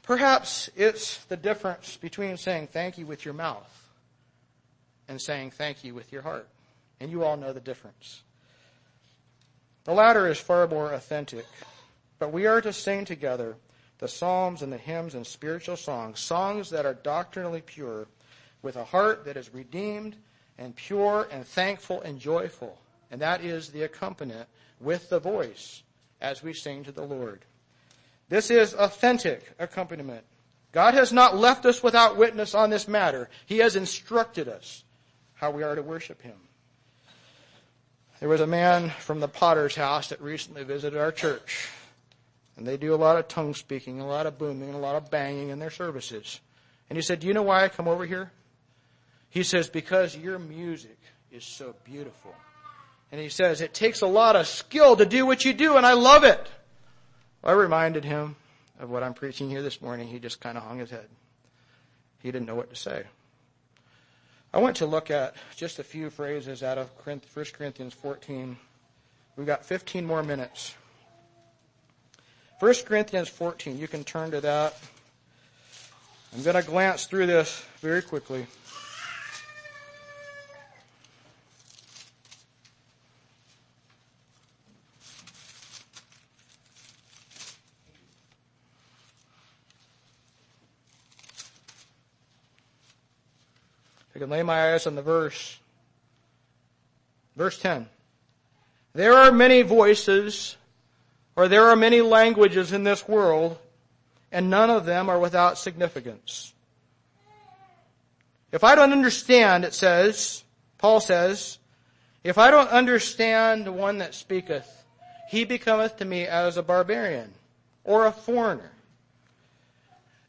Perhaps it's the difference between saying thank you with your mouth and saying thank you with your heart. And you all know the difference. The latter is far more authentic. But we are to sing together the psalms and the hymns and spiritual songs, songs that are doctrinally pure, with a heart that is redeemed and pure and thankful and joyful. And that is the accompaniment with the voice as we sing to the Lord. This is authentic accompaniment. God has not left us without witness on this matter. He has instructed us how we are to worship Him. There was a man from the potter's house that recently visited our church. And they do a lot of tongue speaking, a lot of booming, a lot of banging in their services. And he said, do you know why I come over here? He says, because your music is so beautiful. And he says, it takes a lot of skill to do what you do, and I love it. I reminded him of what I'm preaching here this morning. He just kind of hung his head. He didn't know what to say. I want to look at just a few phrases out of 1 Corinthians 14. We've got 15 more minutes. 1 Corinthians 14, you can turn to that. I'm going to glance through this very quickly. Can lay my eyes on the verse. Verse 10. There are many voices, or there are many languages in this world, and none of them are without significance. If I don't understand, it says, Paul says, if I don't understand the one that speaketh, he becometh to me as a barbarian or a foreigner.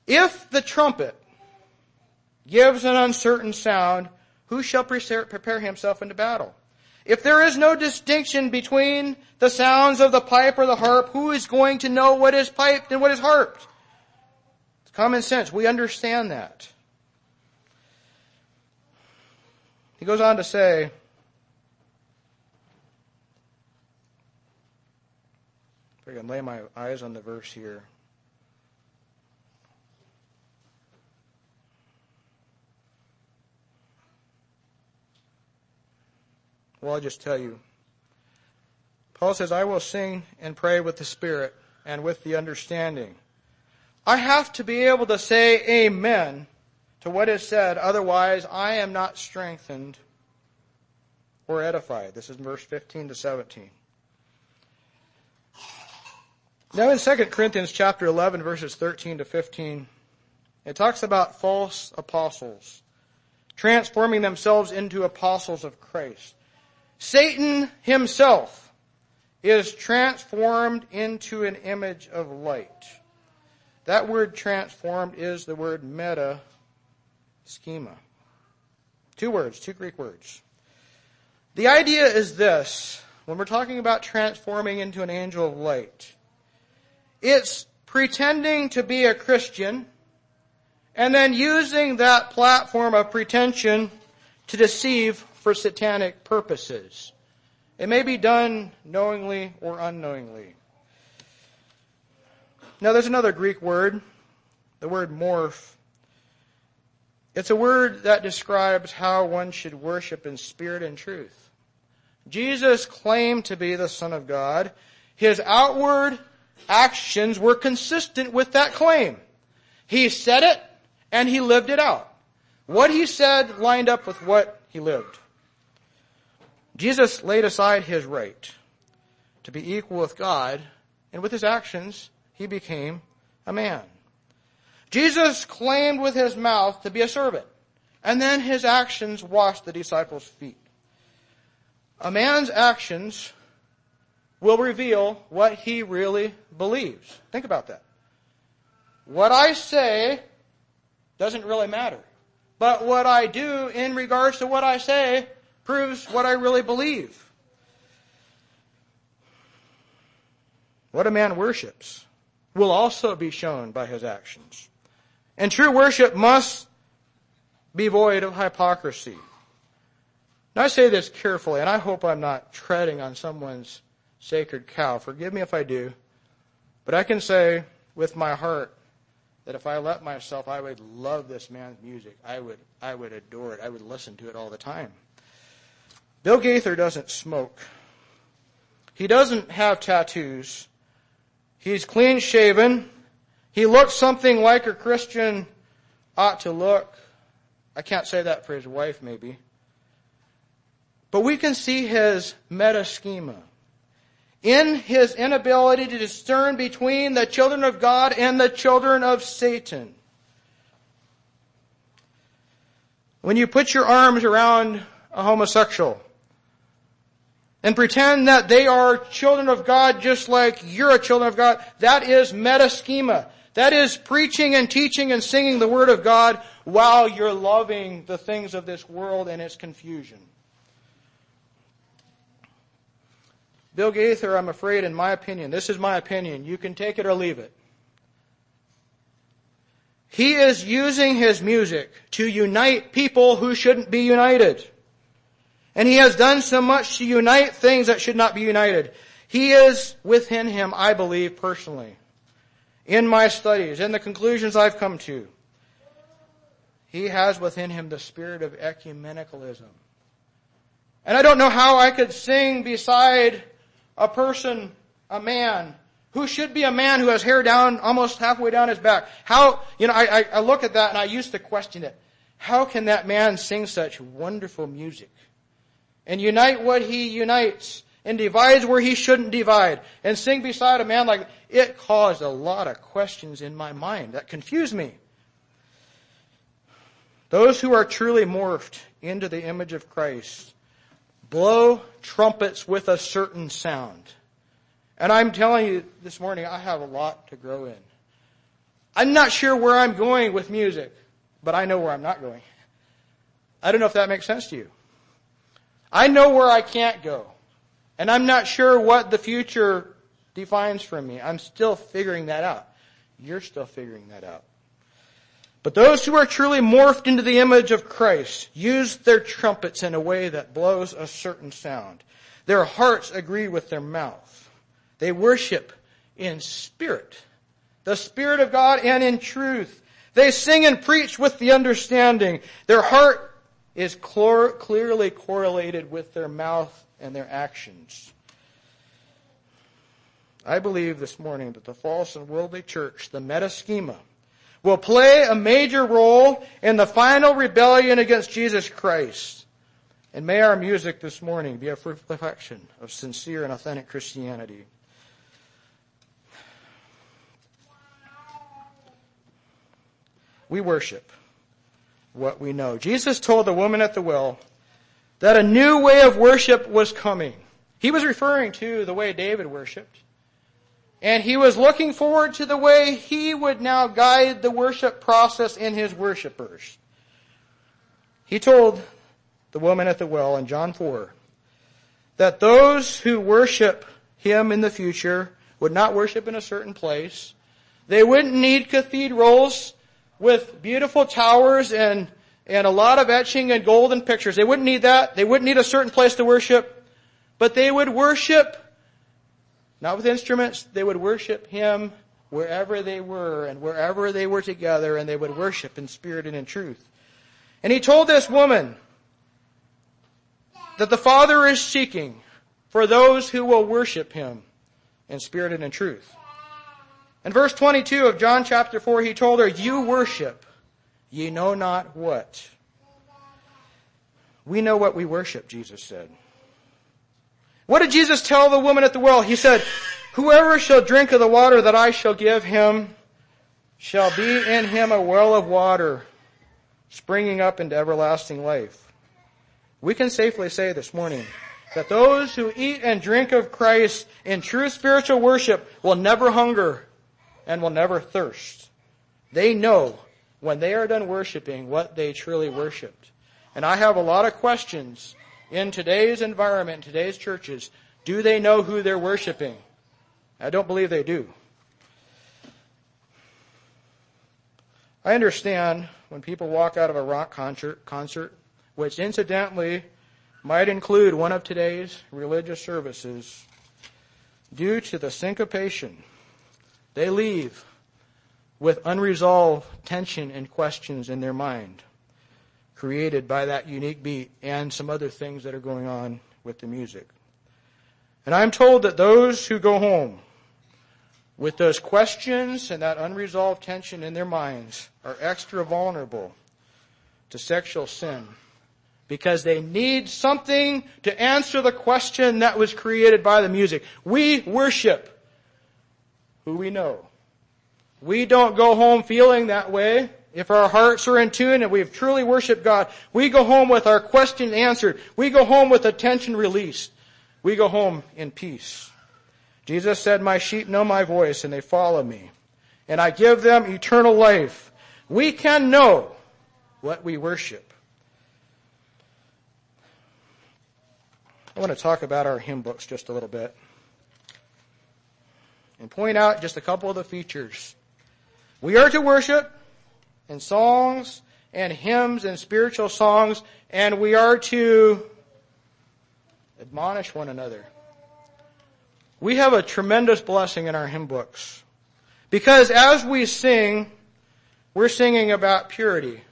If the trumpet gives an uncertain sound, who shall prepare himself into battle? If there is no distinction between the sounds of the pipe or the harp, who is going to know what is piped and what is harped? It's common sense. We understand that. He goes on to say, if I can lay my eyes on the verse here. Well, I'll just tell you. Paul says, I will sing and pray with the Spirit and with the understanding. I have to be able to say amen to what is said, otherwise I am not strengthened or edified. This is verse 15 to 17. Now in 2 Corinthians chapter 11 verses 13 to 15, it talks about false apostles transforming themselves into apostles of Christ. Satan himself is transformed into an image of light. That word transformed is the word meta schema. Two words, two Greek words. The idea is this, when we're talking about transforming into an angel of light, it's pretending to be a Christian and then using that platform of pretension to deceive for satanic purposes. It may be done knowingly or unknowingly. Now there's another Greek word, the word morph. It's a word that describes how one should worship in spirit and truth. Jesus claimed to be the Son of God. His outward actions were consistent with that claim. He said it and he lived it out. What he said lined up with what he lived. Jesus laid aside his right to be equal with God, and with his actions, he became a man. Jesus claimed with his mouth to be a servant, and then his actions washed the disciples' feet. A man's actions will reveal what he really believes. Think about that. What I say doesn't really matter. But what I do in regards to what I say proves what I really believe. What a man worships will also be shown by his actions. And true worship must be void of hypocrisy. Now I say this carefully, and I hope I'm not treading on someone's sacred cow. Forgive me if I do. But I can say with my heart that if I let myself, I would love this man's music. I would, I would adore it. I would listen to it all the time. Bill Gaither doesn't smoke. He doesn't have tattoos. He's clean shaven. He looks something like a Christian ought to look. I can't say that for his wife maybe. But we can see his meta schema. In his inability to discern between the children of God and the children of Satan. When you put your arms around a homosexual, and pretend that they are children of God just like you're a children of God, that is meta schema. That is preaching and teaching and singing the Word of God while you're loving the things of this world and its confusion. Bill Gaither, I'm afraid, in my opinion, this is my opinion, you can take it or leave it. He is using his music to unite people who shouldn't be united. And he has done so much to unite things that should not be united. He is within him, I believe personally, in my studies, in the conclusions I've come to. He has within him the spirit of ecumenicalism. And I don't know how I could sing beside a person, a man, who should be a man who has hair down almost halfway down his back. How, you know, I, I, look at that and I used to question it. How can that man sing such wonderful music? And unite what he unites and divides where he shouldn't divide and sing beside a man like it caused a lot of questions in my mind that confused me. Those who are truly morphed into the image of Christ blow trumpets with a certain sound. And I'm telling you this morning, I have a lot to grow in. I'm not sure where I'm going with music, but I know where I'm not going. I don't know if that makes sense to you. I know where I can't go. And I'm not sure what the future defines for me. I'm still figuring that out. You're still figuring that out. But those who are truly morphed into the image of Christ use their trumpets in a way that blows a certain sound. Their hearts agree with their mouth. They worship in spirit, the Spirit of God and in truth. They sing and preach with the understanding. Their heart is clearly correlated with their mouth and their actions. I believe this morning that the false and worldly church, the metaschema, will play a major role in the final rebellion against Jesus Christ. And may our music this morning be a reflection of sincere and authentic Christianity. We worship what we know. Jesus told the woman at the well that a new way of worship was coming. He was referring to the way David worshiped. And he was looking forward to the way he would now guide the worship process in his worshipers. He told the woman at the well in John 4 that those who worship him in the future would not worship in a certain place. They wouldn't need cathedrals with beautiful towers and, and a lot of etching and golden pictures. They wouldn't need that. They wouldn't need a certain place to worship. But they would worship not with instruments. They would worship Him wherever they were and wherever they were together and they would worship in spirit and in truth. And He told this woman that the Father is seeking for those who will worship Him in spirit and in truth. In verse 22 of John chapter 4, He told her, you worship, ye know not what. We know what we worship, Jesus said. What did Jesus tell the woman at the well? He said, whoever shall drink of the water that I shall give him shall be in him a well of water springing up into everlasting life. We can safely say this morning that those who eat and drink of Christ in true spiritual worship will never hunger and will never thirst. They know when they are done worshiping what they truly worshiped. And I have a lot of questions in today's environment, in today's churches, do they know who they're worshiping? I don't believe they do. I understand when people walk out of a rock concert, concert, which incidentally might include one of today's religious services, due to the syncopation, they leave with unresolved tension and questions in their mind created by that unique beat and some other things that are going on with the music. And I'm told that those who go home with those questions and that unresolved tension in their minds are extra vulnerable to sexual sin because they need something to answer the question that was created by the music. We worship who we know. We don't go home feeling that way. If our hearts are in tune and we've truly worshiped God, we go home with our question answered. We go home with attention released. We go home in peace. Jesus said, my sheep know my voice and they follow me. And I give them eternal life. We can know what we worship. I want to talk about our hymn books just a little bit and point out just a couple of the features. We are to worship in songs and hymns and spiritual songs, and we are to admonish one another. We have a tremendous blessing in our hymn books. Because as we sing, we're singing about purity.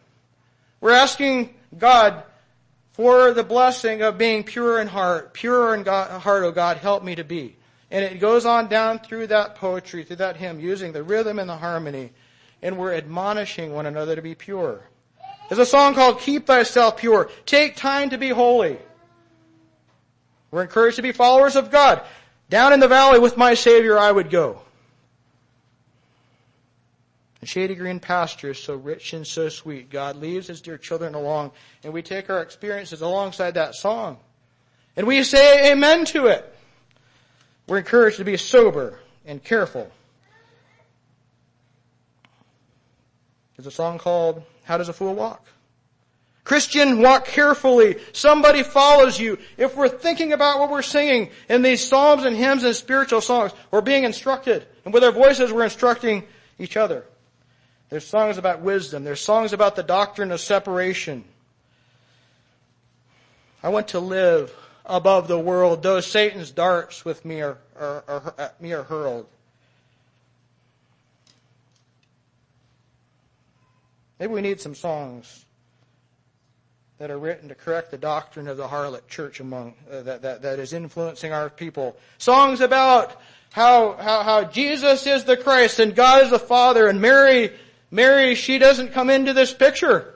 We're asking God for the blessing of being pure in heart. Pure in God, heart, oh God, help me to be. And it goes on down through that poetry, through that hymn, using the rhythm and the harmony and we're admonishing one another to be pure. There's a song called Keep Thyself Pure. Take time to be holy. We're encouraged to be followers of God. Down in the valley with my Savior I would go. And shady green pastures so rich and so sweet. God leaves his dear children along and we take our experiences alongside that song. And we say amen to it. We're encouraged to be sober and careful There's a song called How Does a Fool Walk? Christian, walk carefully. Somebody follows you. If we're thinking about what we're singing in these psalms and hymns and spiritual songs, we're being instructed. And with our voices, we're instructing each other. There's songs about wisdom. There's songs about the doctrine of separation. I want to live above the world, though Satan's darts with me are, are, are, at me are hurled. Maybe we need some songs that are written to correct the doctrine of the harlot church among uh, that, that that is influencing our people. Songs about how, how how Jesus is the Christ and God is the Father and Mary Mary she doesn't come into this picture.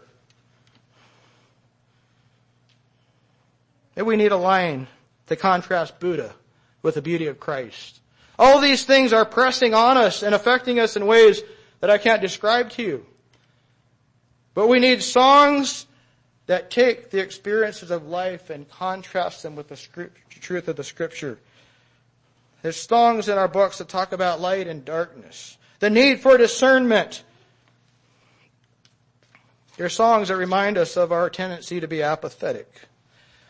Maybe we need a line to contrast Buddha with the beauty of Christ. All these things are pressing on us and affecting us in ways that I can't describe to you. But we need songs that take the experiences of life and contrast them with the truth of the scripture. There's songs in our books that talk about light and darkness, the need for discernment. There are songs that remind us of our tendency to be apathetic.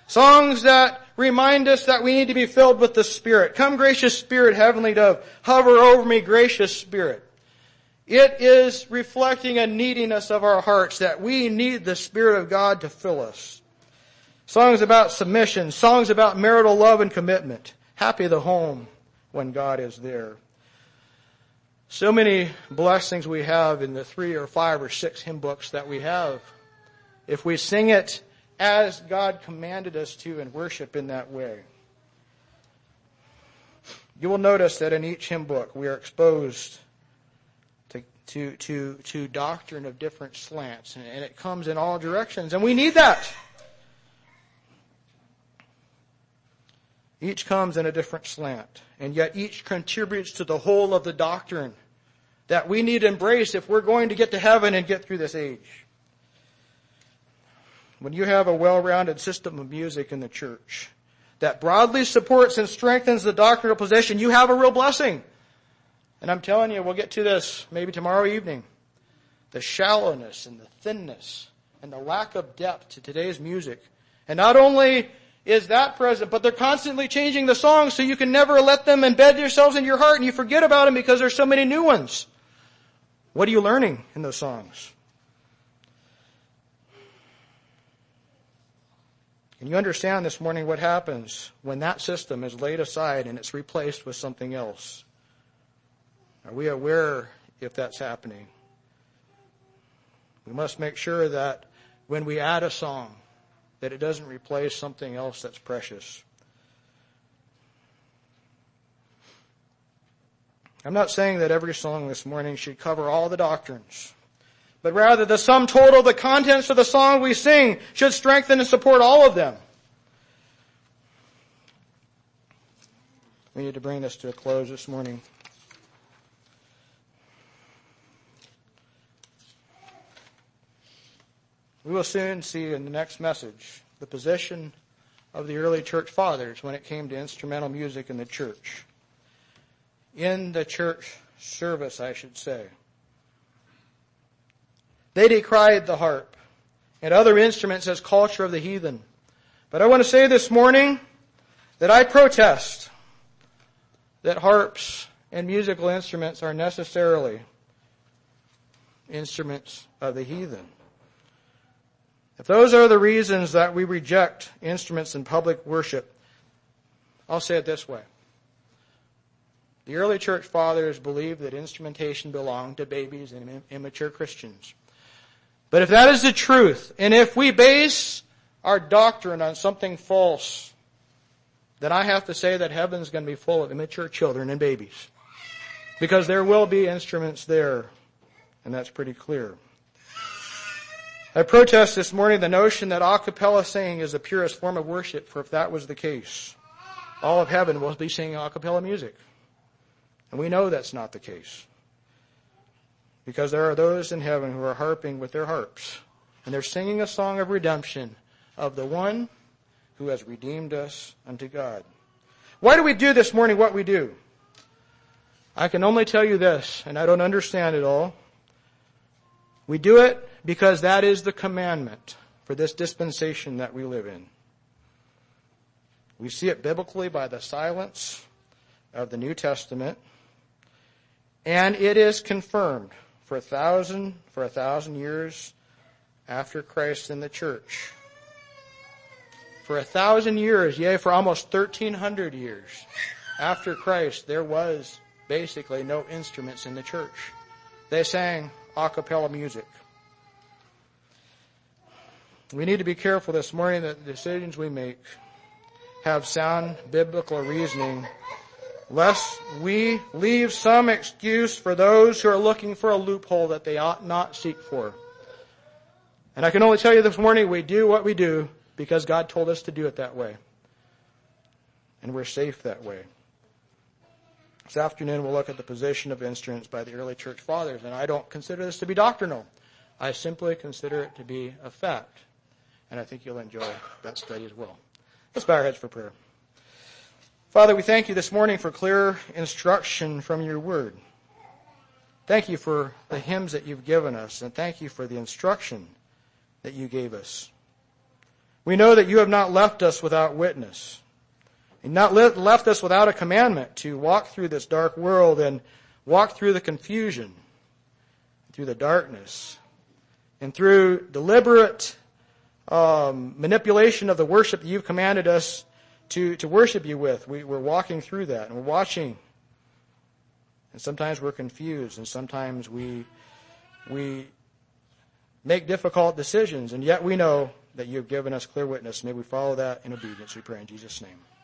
Songs that remind us that we need to be filled with the Spirit. Come gracious Spirit, heavenly dove, hover over me, gracious Spirit. It is reflecting a neediness of our hearts that we need the Spirit of God to fill us. Songs about submission, songs about marital love and commitment. Happy the home when God is there. So many blessings we have in the three or five or six hymn books that we have. If we sing it as God commanded us to and worship in that way. You will notice that in each hymn book we are exposed to, to, to doctrine of different slants, and, and it comes in all directions, and we need that. Each comes in a different slant, and yet each contributes to the whole of the doctrine that we need to embrace if we're going to get to heaven and get through this age. When you have a well-rounded system of music in the church that broadly supports and strengthens the doctrinal position, you have a real blessing. And I'm telling you, we'll get to this maybe tomorrow evening. The shallowness and the thinness and the lack of depth to today's music. And not only is that present, but they're constantly changing the songs so you can never let them embed themselves in your heart and you forget about them because there's so many new ones. What are you learning in those songs? Can you understand this morning what happens when that system is laid aside and it's replaced with something else? Are we aware if that's happening? We must make sure that when we add a song, that it doesn't replace something else that's precious. I'm not saying that every song this morning should cover all the doctrines, but rather the sum total, of the contents of the song we sing should strengthen and support all of them. We need to bring this to a close this morning. We will soon see in the next message the position of the early church fathers when it came to instrumental music in the church. In the church service, I should say. They decried the harp and other instruments as culture of the heathen. But I want to say this morning that I protest that harps and musical instruments are necessarily instruments of the heathen. If those are the reasons that we reject instruments in public worship, I'll say it this way. The early church fathers believed that instrumentation belonged to babies and immature Christians. But if that is the truth, and if we base our doctrine on something false, then I have to say that heaven's going to be full of immature children and babies. Because there will be instruments there, and that's pretty clear. I protest this morning the notion that a cappella singing is the purest form of worship, for if that was the case, all of heaven will be singing a cappella music. And we know that's not the case. Because there are those in heaven who are harping with their harps, and they're singing a song of redemption of the one who has redeemed us unto God. Why do we do this morning what we do? I can only tell you this, and I don't understand it all. We do it because that is the commandment for this dispensation that we live in. We see it biblically by the silence of the New Testament, and it is confirmed for a thousand for a thousand years after Christ in the church. For a thousand years, yea, for almost thirteen hundred years after Christ, there was basically no instruments in the church. They sang a cappella music. We need to be careful this morning that the decisions we make have sound biblical reasoning, lest we leave some excuse for those who are looking for a loophole that they ought not seek for. And I can only tell you this morning, we do what we do because God told us to do it that way. And we're safe that way. This afternoon we'll look at the position of instruments by the early church fathers, and I don't consider this to be doctrinal. I simply consider it to be a fact. And I think you'll enjoy that study as well. Let's bow our heads for prayer. Father, we thank you this morning for clear instruction from your word. Thank you for the hymns that you've given us, and thank you for the instruction that you gave us. We know that you have not left us without witness, and not left us without a commandment to walk through this dark world and walk through the confusion, through the darkness, and through deliberate um, manipulation of the worship that you've commanded us to, to worship you with. We, we're walking through that and we're watching. And sometimes we're confused and sometimes we, we make difficult decisions and yet we know that you've given us clear witness. May we follow that in obedience, we pray in Jesus' name.